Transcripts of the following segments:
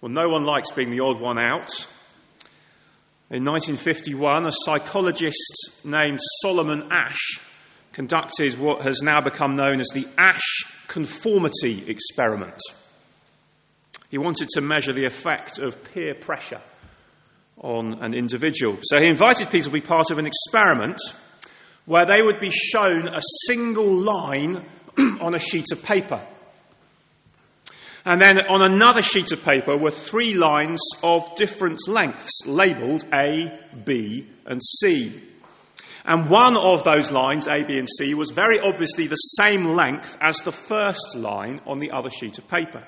Well, no one likes being the odd one out. In 1951, a psychologist named Solomon Asch conducted what has now become known as the Asch conformity experiment. He wanted to measure the effect of peer pressure on an individual. So he invited people to be part of an experiment where they would be shown a single line on a sheet of paper. And then on another sheet of paper were three lines of different lengths, labelled A, B, and C. And one of those lines, A, B, and C, was very obviously the same length as the first line on the other sheet of paper.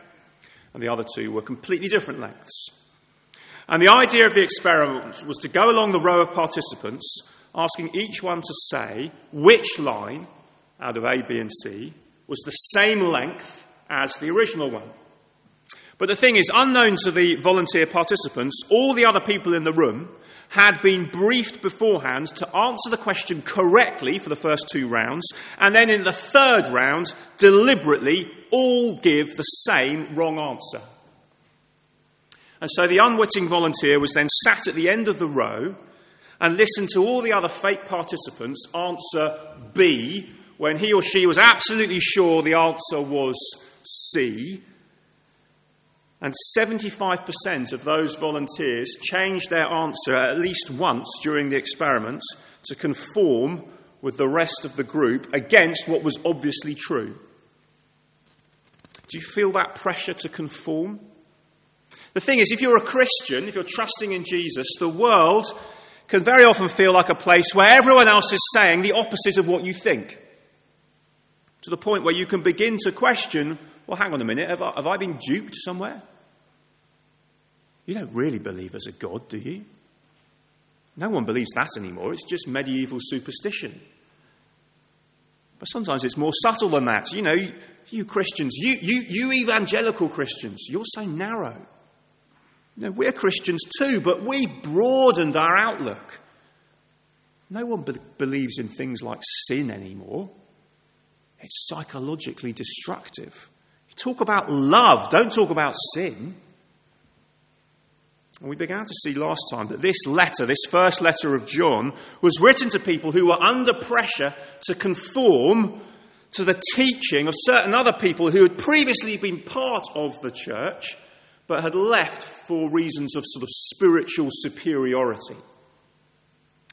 And the other two were completely different lengths. And the idea of the experiment was to go along the row of participants, asking each one to say which line out of A, B, and C was the same length as the original one. But the thing is, unknown to the volunteer participants, all the other people in the room had been briefed beforehand to answer the question correctly for the first two rounds, and then in the third round, deliberately all give the same wrong answer. And so the unwitting volunteer was then sat at the end of the row and listened to all the other fake participants answer B when he or she was absolutely sure the answer was C and 75% of those volunteers changed their answer at least once during the experiment to conform with the rest of the group against what was obviously true. Do you feel that pressure to conform? The thing is, if you're a Christian, if you're trusting in Jesus, the world can very often feel like a place where everyone else is saying the opposite of what you think. To the point where you can begin to question well, hang on a minute, have I, have I been duped somewhere? You don't really believe there's a God, do you? No one believes that anymore. It's just medieval superstition. But sometimes it's more subtle than that. You know, you Christians, you, you, you evangelical Christians, you're so narrow. You know, we're Christians too, but we broadened our outlook. No one be- believes in things like sin anymore. It's psychologically destructive. Talk about love, don't talk about sin. And we began to see last time that this letter, this first letter of John, was written to people who were under pressure to conform to the teaching of certain other people who had previously been part of the church but had left for reasons of sort of spiritual superiority.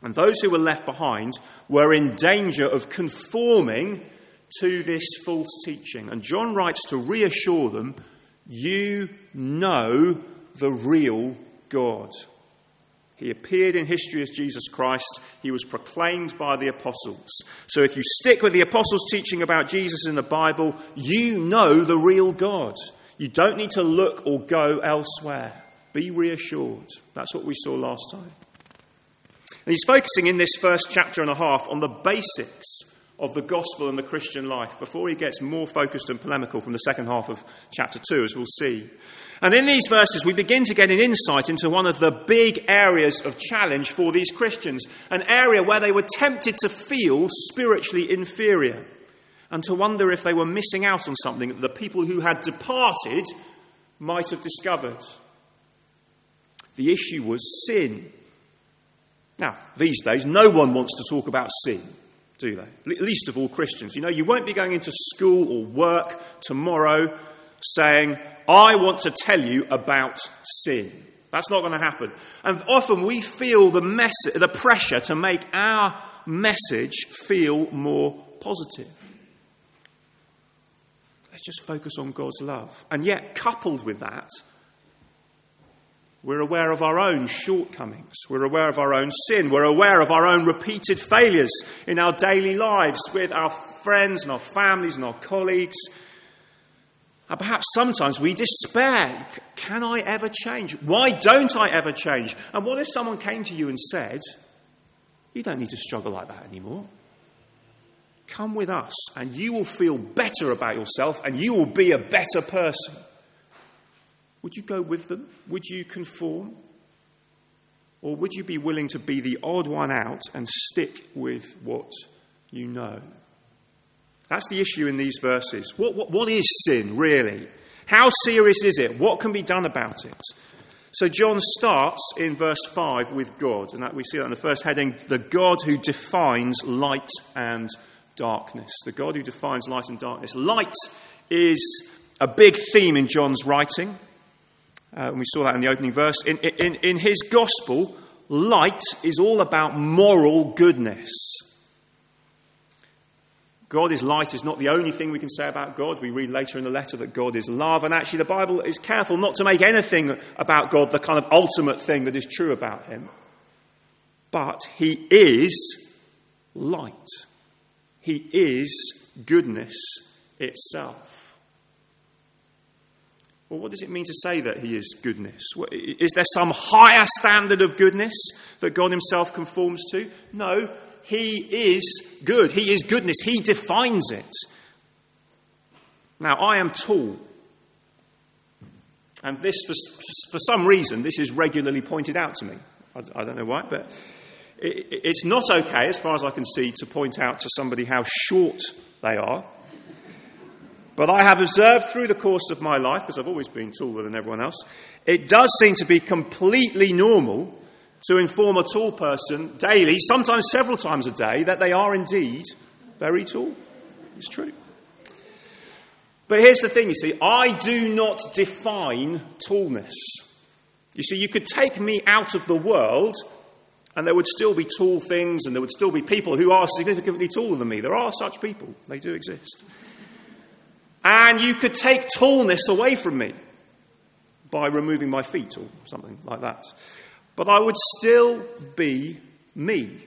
And those who were left behind were in danger of conforming to this false teaching. And John writes to reassure them you know the real God. He appeared in history as Jesus Christ. He was proclaimed by the apostles. So if you stick with the apostles' teaching about Jesus in the Bible, you know the real God. You don't need to look or go elsewhere. Be reassured. That's what we saw last time. And he's focusing in this first chapter and a half on the basics of the gospel and the Christian life before he gets more focused and polemical from the second half of chapter 2, as we'll see. And in these verses, we begin to get an insight into one of the big areas of challenge for these Christians, an area where they were tempted to feel spiritually inferior and to wonder if they were missing out on something that the people who had departed might have discovered. The issue was sin. Now, these days, no one wants to talk about sin do they? Least of all Christians. You know, you won't be going into school or work tomorrow saying, I want to tell you about sin. That's not going to happen. And often we feel the, mess- the pressure to make our message feel more positive. Let's just focus on God's love. And yet, coupled with that, we're aware of our own shortcomings. We're aware of our own sin. We're aware of our own repeated failures in our daily lives with our friends and our families and our colleagues. And perhaps sometimes we despair. Can I ever change? Why don't I ever change? And what if someone came to you and said, You don't need to struggle like that anymore? Come with us and you will feel better about yourself and you will be a better person. Would you go with them? Would you conform? Or would you be willing to be the odd one out and stick with what you know? That's the issue in these verses. What, what, what is sin, really? How serious is it? What can be done about it? So John starts in verse 5 with God, and that we see that in the first heading the God who defines light and darkness. The God who defines light and darkness. Light is a big theme in John's writing. Uh, and we saw that in the opening verse. In, in, in his gospel, light is all about moral goodness. God is light is not the only thing we can say about God. We read later in the letter that God is love, and actually, the Bible is careful not to make anything about God the kind of ultimate thing that is true about him. But he is light, he is goodness itself. Well, what does it mean to say that he is goodness? Is there some higher standard of goodness that God himself conforms to? No, he is good. He is goodness. He defines it. Now, I am tall. And this, for, for some reason, this is regularly pointed out to me. I, I don't know why, but it, it's not okay, as far as I can see, to point out to somebody how short they are. But I have observed through the course of my life, because I've always been taller than everyone else, it does seem to be completely normal to inform a tall person daily, sometimes several times a day, that they are indeed very tall. It's true. But here's the thing you see, I do not define tallness. You see, you could take me out of the world and there would still be tall things and there would still be people who are significantly taller than me. There are such people, they do exist. And you could take tallness away from me by removing my feet or something like that. But I would still be me.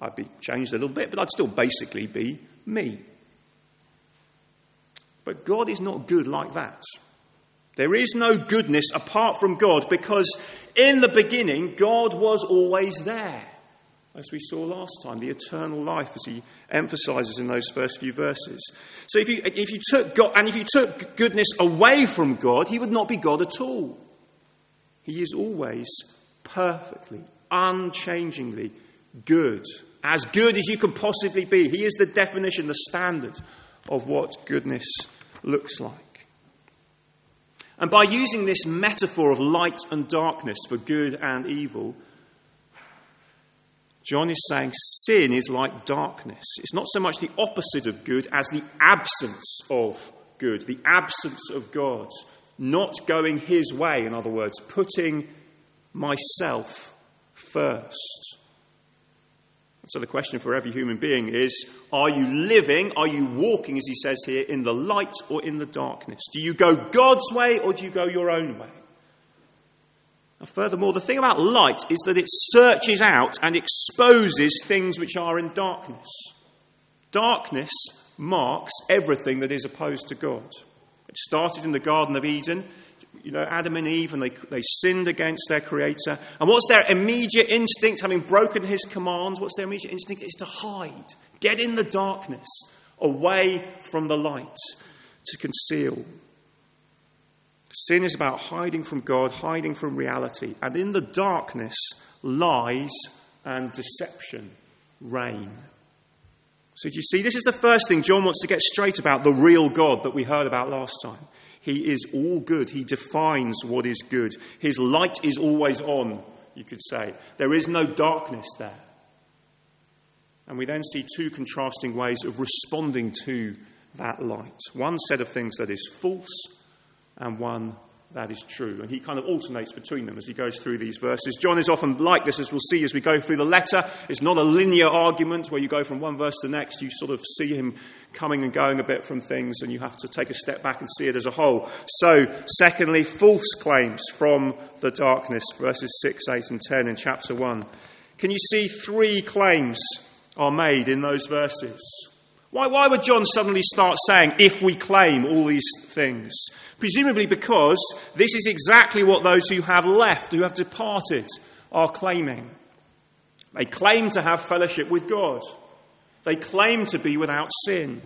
I'd be changed a little bit, but I'd still basically be me. But God is not good like that. There is no goodness apart from God because in the beginning, God was always there. As we saw last time, the eternal life, as he emphasizes in those first few verses. So if you, if you took God, and if you took goodness away from God, he would not be God at all. He is always perfectly, unchangingly good. As good as you can possibly be. He is the definition, the standard of what goodness looks like. And by using this metaphor of light and darkness for good and evil, John is saying sin is like darkness. It's not so much the opposite of good as the absence of good, the absence of God, not going his way, in other words, putting myself first. So, the question for every human being is Are you living, are you walking, as he says here, in the light or in the darkness? Do you go God's way or do you go your own way? Now, furthermore, the thing about light is that it searches out and exposes things which are in darkness. Darkness marks everything that is opposed to God. It started in the Garden of Eden you know, Adam and Eve, and they, they sinned against their Creator. And what's their immediate instinct, having broken His commands? What's their immediate instinct? Is to hide, get in the darkness, away from the light, to conceal. Sin is about hiding from God, hiding from reality. And in the darkness, lies and deception reign. So, do you see? This is the first thing John wants to get straight about the real God that we heard about last time. He is all good. He defines what is good. His light is always on, you could say. There is no darkness there. And we then see two contrasting ways of responding to that light one set of things that is false, and one that is true. And he kind of alternates between them as he goes through these verses. John is often like this, as we'll see as we go through the letter. It's not a linear argument where you go from one verse to the next. You sort of see him coming and going a bit from things, and you have to take a step back and see it as a whole. So, secondly, false claims from the darkness, verses 6, 8, and 10 in chapter 1. Can you see three claims are made in those verses? Why, why would John suddenly start saying, if we claim all these things? Presumably because this is exactly what those who have left, who have departed, are claiming. They claim to have fellowship with God. They claim to be without sin.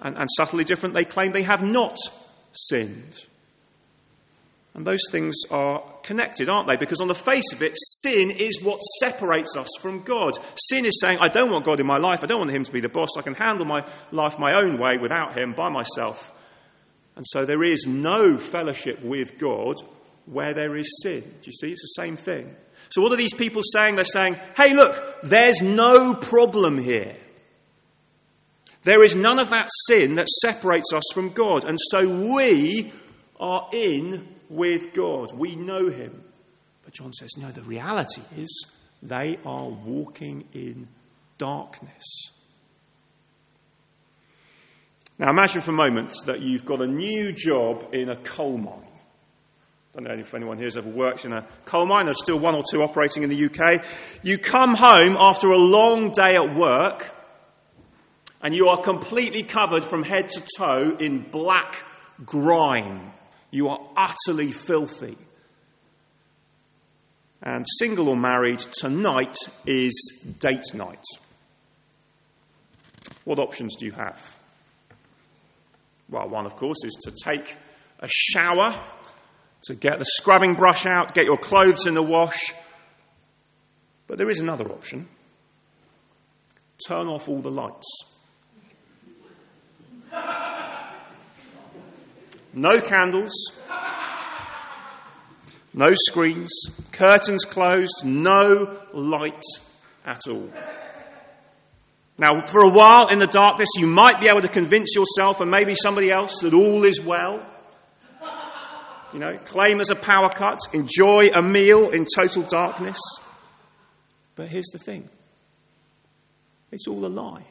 And, and subtly different, they claim they have not sinned. And those things are connected, aren't they? Because on the face of it, sin is what separates us from God. Sin is saying, I don't want God in my life. I don't want Him to be the boss. I can handle my life my own way without Him, by myself. And so there is no fellowship with God where there is sin. Do you see? It's the same thing. So, what are these people saying? They're saying, hey, look, there's no problem here. There is none of that sin that separates us from God. And so we are in with God. We know Him. But John says, no, the reality is they are walking in darkness. Now imagine for a moment that you've got a new job in a coal mine. I don't know if anyone here has ever worked in a coal mine. There's still one or two operating in the UK. You come home after a long day at work and you are completely covered from head to toe in black grime. You are utterly filthy. And single or married, tonight is date night. What options do you have? Well, one, of course, is to take a shower, to get the scrubbing brush out, get your clothes in the wash. But there is another option turn off all the lights. No candles, no screens, curtains closed, no light at all. Now, for a while in the darkness, you might be able to convince yourself and maybe somebody else that all is well. You know, claim as a power cut, enjoy a meal in total darkness. But here's the thing it's all a lie.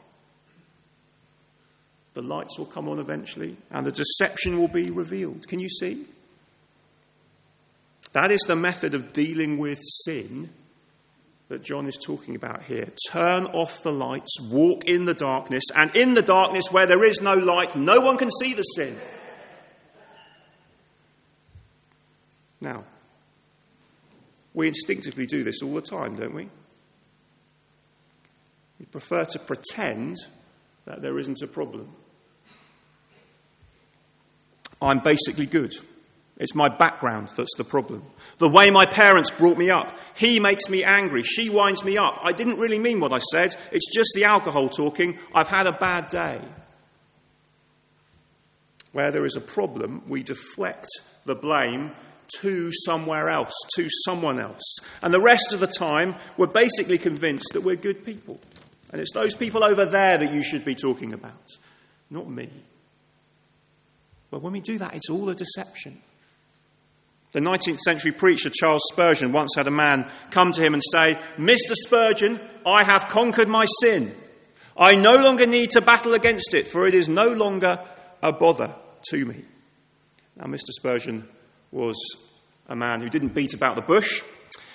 The lights will come on eventually, and the deception will be revealed. Can you see? That is the method of dealing with sin that John is talking about here. Turn off the lights, walk in the darkness, and in the darkness where there is no light, no one can see the sin. Now, we instinctively do this all the time, don't we? We prefer to pretend that there isn't a problem. I'm basically good. It's my background that's the problem. The way my parents brought me up. He makes me angry. She winds me up. I didn't really mean what I said. It's just the alcohol talking. I've had a bad day. Where there is a problem, we deflect the blame to somewhere else, to someone else. And the rest of the time, we're basically convinced that we're good people. And it's those people over there that you should be talking about, not me. But when we do that, it's all a deception. The 19th century preacher Charles Spurgeon once had a man come to him and say, Mr. Spurgeon, I have conquered my sin. I no longer need to battle against it, for it is no longer a bother to me. Now, Mr. Spurgeon was a man who didn't beat about the bush,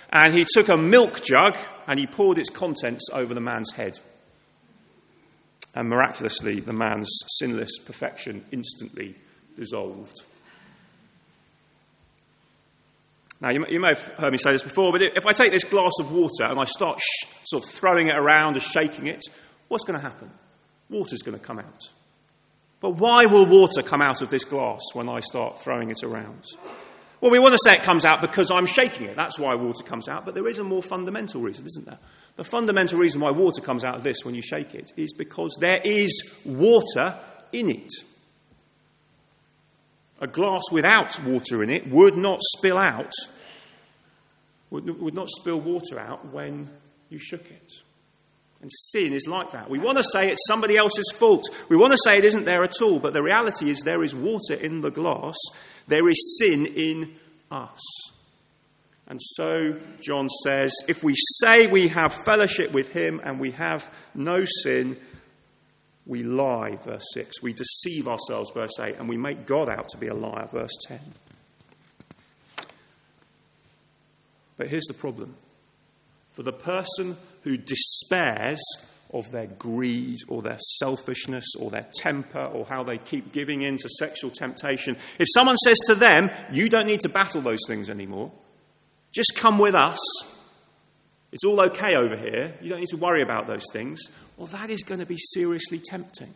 and he took a milk jug and he poured its contents over the man's head. And miraculously, the man's sinless perfection instantly dissolved. Now, you, you, may have heard me say this before, but if I take this glass of water and I start sh- sort of throwing it around and shaking it, what's going to happen? Water's going to come out. But why will water come out of this glass when I start throwing it around? Well, we want to say it comes out because I'm shaking it. That's why water comes out. But there is a more fundamental reason, isn't there? The fundamental reason why water comes out of this when you shake it is because there is water in it. A glass without water in it would not spill out, would, would not spill water out when you shook it. And sin is like that. We want to say it's somebody else's fault. We want to say it isn't there at all. But the reality is there is water in the glass. There is sin in us. And so John says if we say we have fellowship with him and we have no sin, we lie, verse 6. We deceive ourselves, verse 8, and we make God out to be a liar, verse 10. But here's the problem for the person who despairs of their greed or their selfishness or their temper or how they keep giving in to sexual temptation, if someone says to them, You don't need to battle those things anymore, just come with us, it's all okay over here, you don't need to worry about those things, well, that is going to be seriously tempting.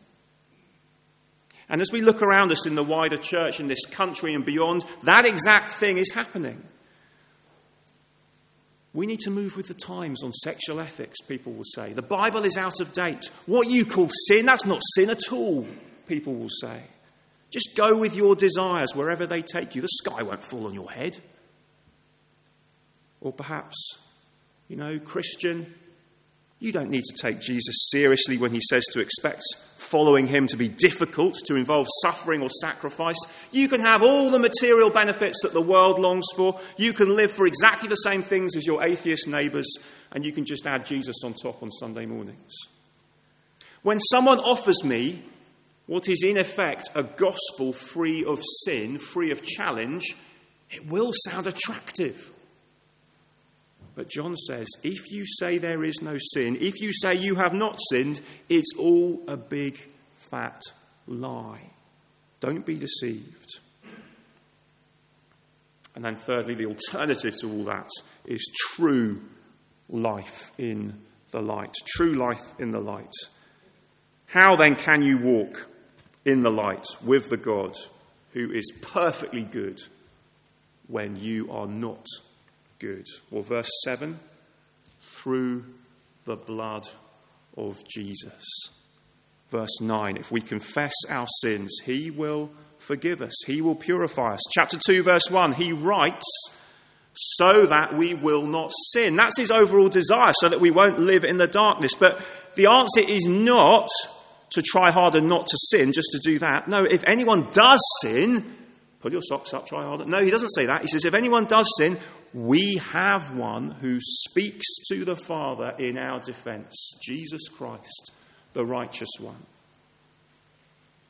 And as we look around us in the wider church, in this country and beyond, that exact thing is happening. We need to move with the times on sexual ethics, people will say. The Bible is out of date. What you call sin, that's not sin at all, people will say. Just go with your desires wherever they take you. The sky won't fall on your head. Or perhaps, you know, Christian, you don't need to take Jesus seriously when he says to expect following him to be difficult, to involve suffering or sacrifice. You can have all the material benefits that the world longs for. You can live for exactly the same things as your atheist neighbours, and you can just add Jesus on top on Sunday mornings. When someone offers me what is in effect a gospel free of sin, free of challenge, it will sound attractive. But John says, if you say there is no sin, if you say you have not sinned, it's all a big fat lie. Don't be deceived. And then, thirdly, the alternative to all that is true life in the light. True life in the light. How then can you walk in the light with the God who is perfectly good when you are not good. Well, verse 7 through the blood of Jesus. Verse 9 if we confess our sins, he will forgive us, he will purify us. Chapter 2, verse 1 he writes so that we will not sin. That's his overall desire, so that we won't live in the darkness. But the answer is not to try harder not to sin, just to do that. No, if anyone does sin, pull your socks up, try harder. No, he doesn't say that. He says, if anyone does sin, we have one who speaks to the Father in our defense Jesus Christ, the righteous one.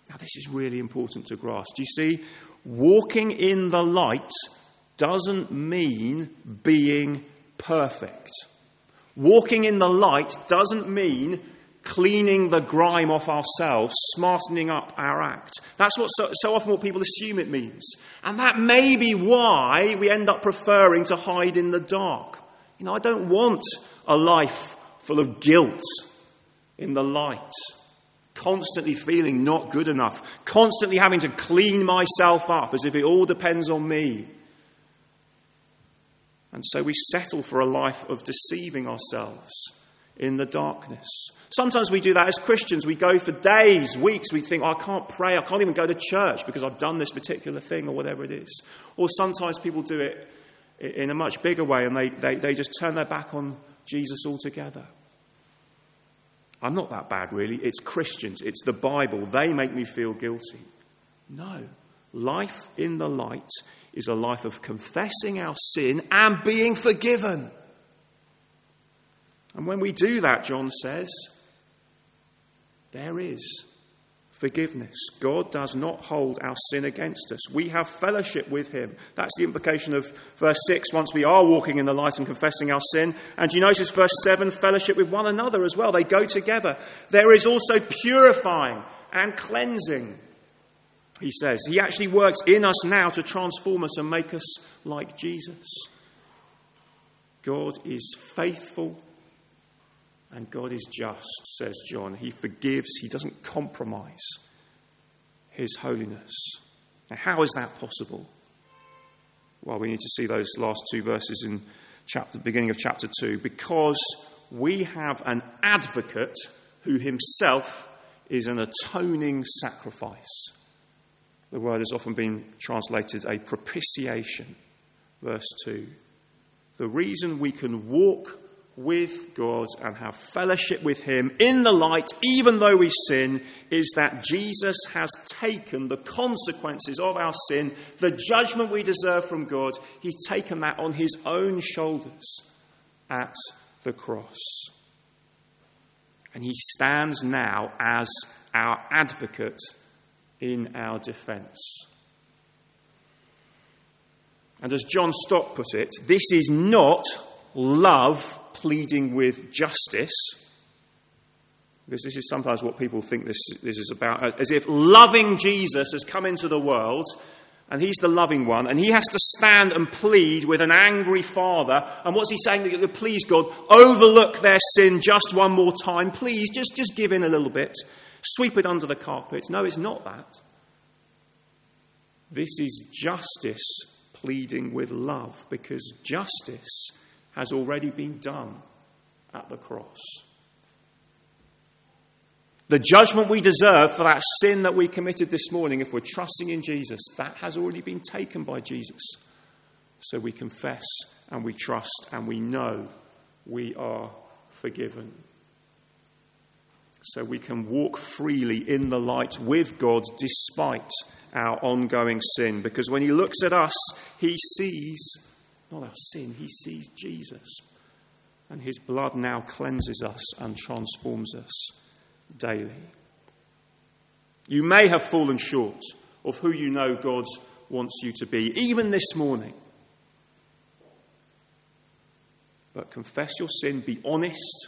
Now, this is really important to grasp. You see, walking in the light doesn't mean being perfect. Walking in the light doesn't mean cleaning the grime off ourselves, smartening up our act. That's what so, so, often what people assume it means. And that may be why we end up preferring to hide in the dark. You know, I don't want a life full of guilt in the light, constantly feeling not good enough, constantly having to clean myself up as if it all depends on me. And so we settle for a life of deceiving ourselves in the darkness. Sometimes we do that as Christians. We go for days, weeks, we think, oh, I can't pray, I can't even go to church because I've done this particular thing or whatever it is. Or sometimes people do it in a much bigger way and they, they, they just turn their back on Jesus altogether. I'm not that bad, really. It's Christians, it's the Bible. They make me feel guilty. No. Life in the light is a life of confessing our sin and being forgiven. And when we do that, John says, there is forgiveness. God does not hold our sin against us. We have fellowship with Him. That's the implication of verse 6 once we are walking in the light and confessing our sin. And you notice verse 7 fellowship with one another as well. They go together. There is also purifying and cleansing, he says. He actually works in us now to transform us and make us like Jesus. God is faithful and God is just, says John. He forgives, He doesn't compromise His holiness. Now, how is that possible? Well, we need to see those last two verses in chapter, beginning of chapter 2. Because we have an advocate who himself is an atoning sacrifice. The word has often been translated a propitiation. Verse 2. The reason we can walk with God and have fellowship with Him in the light, even though we sin, is that Jesus has taken the consequences of our sin, the judgment we deserve from God. He's taken that on His own shoulders at the cross. And He stands now as our advocate in our defense. And as John Stott put it, this is not love pleading with justice, because this is sometimes what people think this, this is about, uh, as if loving Jesus has come into the world and he's the loving one, and he has to stand and plead with an angry father. And what's he saying? Please, God, overlook their sin just one more time. Please, just, just give in a little bit. Sweep it under the carpet. No, it's not that. This is justice pleading with love, because justice has already been done at the cross. The judgment we deserve for that sin that we committed this morning, if we're trusting in Jesus, that has already been taken by Jesus. So we confess and we trust and we know we are forgiven. So we can walk freely in the light with God despite our ongoing sin. Because when He looks at us, He sees not our sin, He sees Jesus. And His blood now cleanses us and transforms us daily. You may have fallen short of who you know God wants you to be, even this morning. But confess your sin, be honest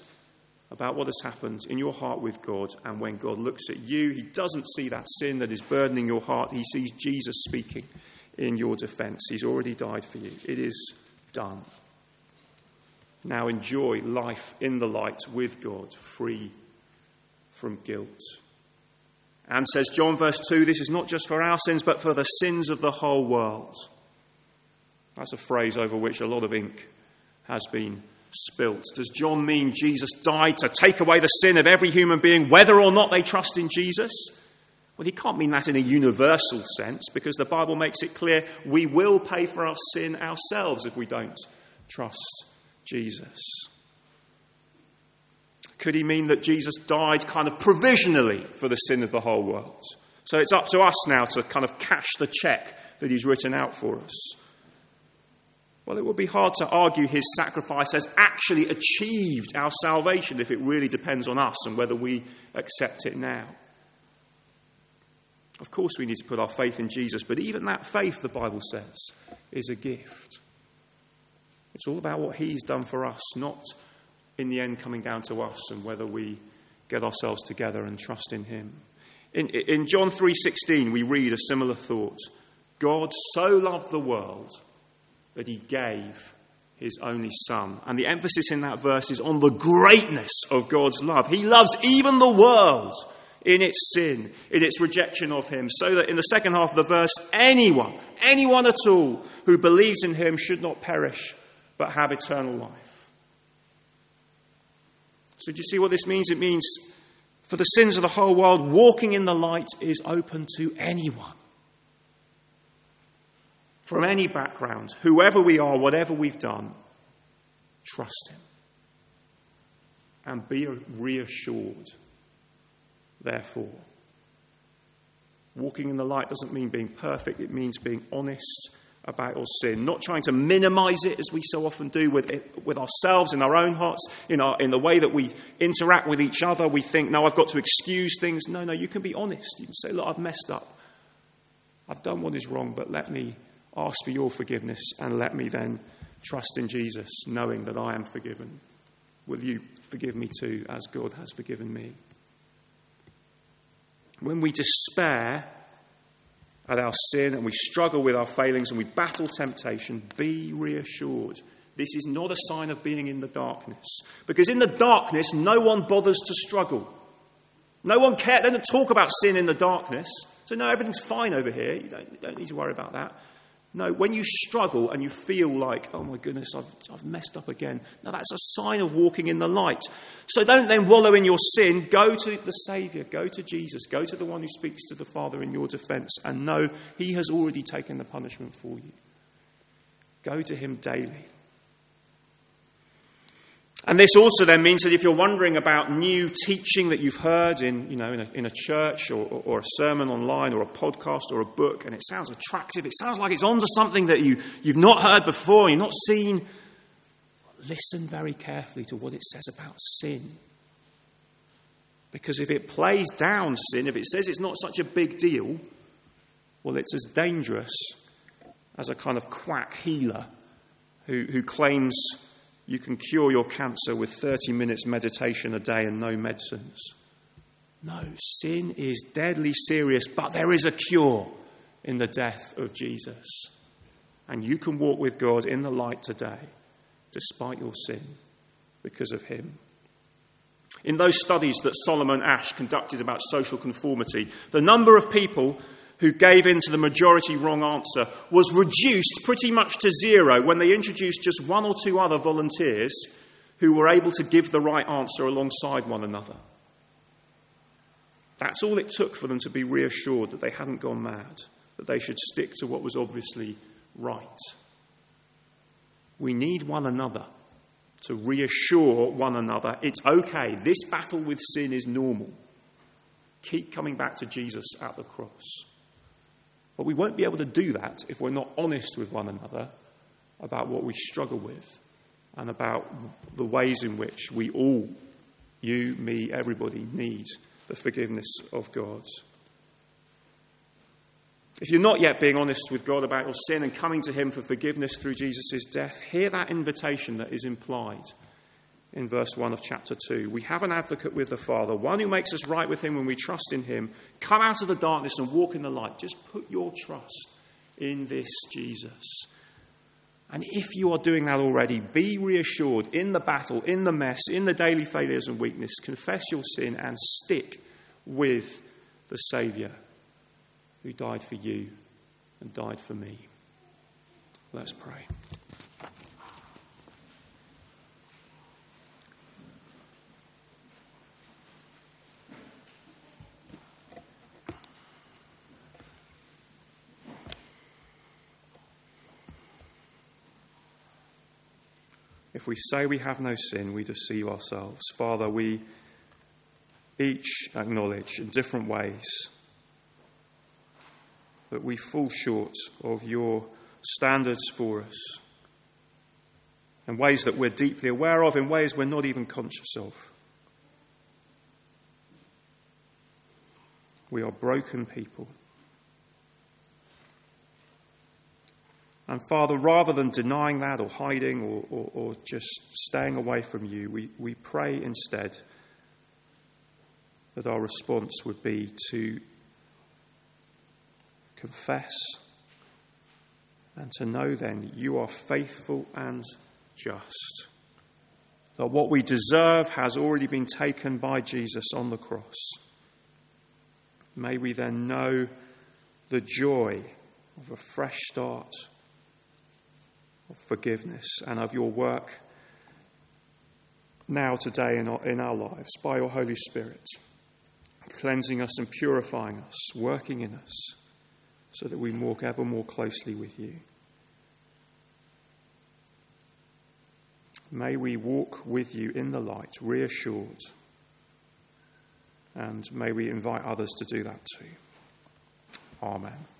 about what has happened in your heart with God. And when God looks at you, He doesn't see that sin that is burdening your heart, He sees Jesus speaking in your defense. He's already died for you. It is done. Now enjoy life in the light with God, free from guilt. And says John, verse 2, this is not just for our sins, but for the sins of the whole world. That's a phrase over which a lot of ink has been spilt. Does John mean Jesus died to take away the sin of every human being, whether or not they trust in Jesus? Well, he can't mean that in a universal sense, because the Bible makes it clear we will pay for our sin ourselves if we don't trust Jesus. Could he mean that Jesus died kind of provisionally for the sin of the whole world? So it's up to us now to kind of cash the check that he's written out for us. Well, it would be hard to argue his sacrifice has actually achieved our salvation if it really depends on us and whether we accept it now. Of course, we need to put our faith in Jesus, but even that faith, the Bible says, is a gift. It's all about what he's done for us, not in the end coming down to us and whether we get ourselves together and trust in him. In, in John 3:16 we read a similar thought. God so loved the world that he gave his only son. And the emphasis in that verse is on the greatness of God's love. He loves even the world in its sin, in its rejection of him, so that in the second half of the verse, anyone, anyone at all who believes in him should not perish, but have eternal life. So, do you see what this means? It means for the sins of the whole world, walking in the light is open to anyone. From any background, whoever we are, whatever we've done, trust Him. And be reassured, therefore. Walking in the light doesn't mean being perfect, it means being honest about our sin, not trying to minimize it as we so often do with, it, with ourselves in our own hearts, in, our, in the way that we interact with each other. We think, no, I've got to excuse things. No, no, you can be honest. You can say, look, I've messed up. I've done what is wrong, but let me ask for your forgiveness and let me then trust in Jesus, knowing that I am forgiven. Will you forgive me too, as God has forgiven me? When we despair, at our sin and we struggle with our failings and we battle temptation, be reassured. This is not a sign of being in the darkness. Because in the darkness, no one bothers to struggle. No one cares. They don't talk about sin in the darkness. So, no, everything's fine over here. You don't, you don't need to worry about that. No, when you struggle and you feel like, oh my goodness, I've, I've messed up again, now that's a sign of walking in the light. So don't then wallow in your sin. Go to the Saviour, go to Jesus, go to the one who speaks to the Father in your defence, and know He has already taken the punishment for you. Go to Him daily. And this also then means that if you're wondering about new teaching that you've heard in, you know, in, a, in a church or, or, a sermon online or a podcast or a book, and it sounds attractive, it sounds like it's onto something that you, you've not heard before, you've not seen, listen very carefully to what it says about sin. Because if it plays down sin, if it says it's not such a big deal, well, it's as dangerous as a kind of quack healer who, who claims you can cure your cancer with 30 minutes meditation a day and no medicines. No, sin is deadly serious, but there is a cure in the death of Jesus. And you can walk with God in the light today, despite your sin, because of Him. In those studies that Solomon Asch conducted about social conformity, the number of people who gave in to the majority wrong answer was reduced pretty much to zero when they introduced just one or two other volunteers who were able to give the right answer alongside one another. That's all it took for them to be reassured that they hadn't gone mad, that they should stick to what was obviously right. We need one another to reassure one another it's okay, this battle with sin is normal. Keep coming back to Jesus at the cross. But we won't be able to do that if we're not honest with one another about what we struggle with and about the ways in which we all, you, me, everybody, need the forgiveness of God. If you're not yet being honest with God about your sin and coming to Him for forgiveness through Jesus' death, hear that invitation that is implied in verse 1 of chapter 2. We have an advocate with the Father, one who makes us right with Him when we trust in Him. Come out of the darkness and walk in the light. Just put your trust in this Jesus. And if you are doing that already, be reassured in the battle, in the mess, in the daily failures and weakness. Confess your sin and stick with the Saviour who died for you and died for me. Let's pray. If we say we have no sin, we deceive ourselves. Father, we each acknowledge in different ways that we fall short of your standards for us in ways that we're deeply aware of, in ways we're not even conscious of. We are broken people. And Father, rather than denying that or hiding or, or, or, just staying away from you, we, we pray instead that our response would be to confess and to know then you are faithful and just. That what we deserve has already been taken by Jesus on the cross. May we then know the joy of a fresh start of forgiveness and of your work now, today, in our, in our lives by your Holy Spirit, cleansing us and purifying us, working in us, so that we walk ever more closely with you. May we walk with you in the light, reassured, and may we invite others to do that too. Amen.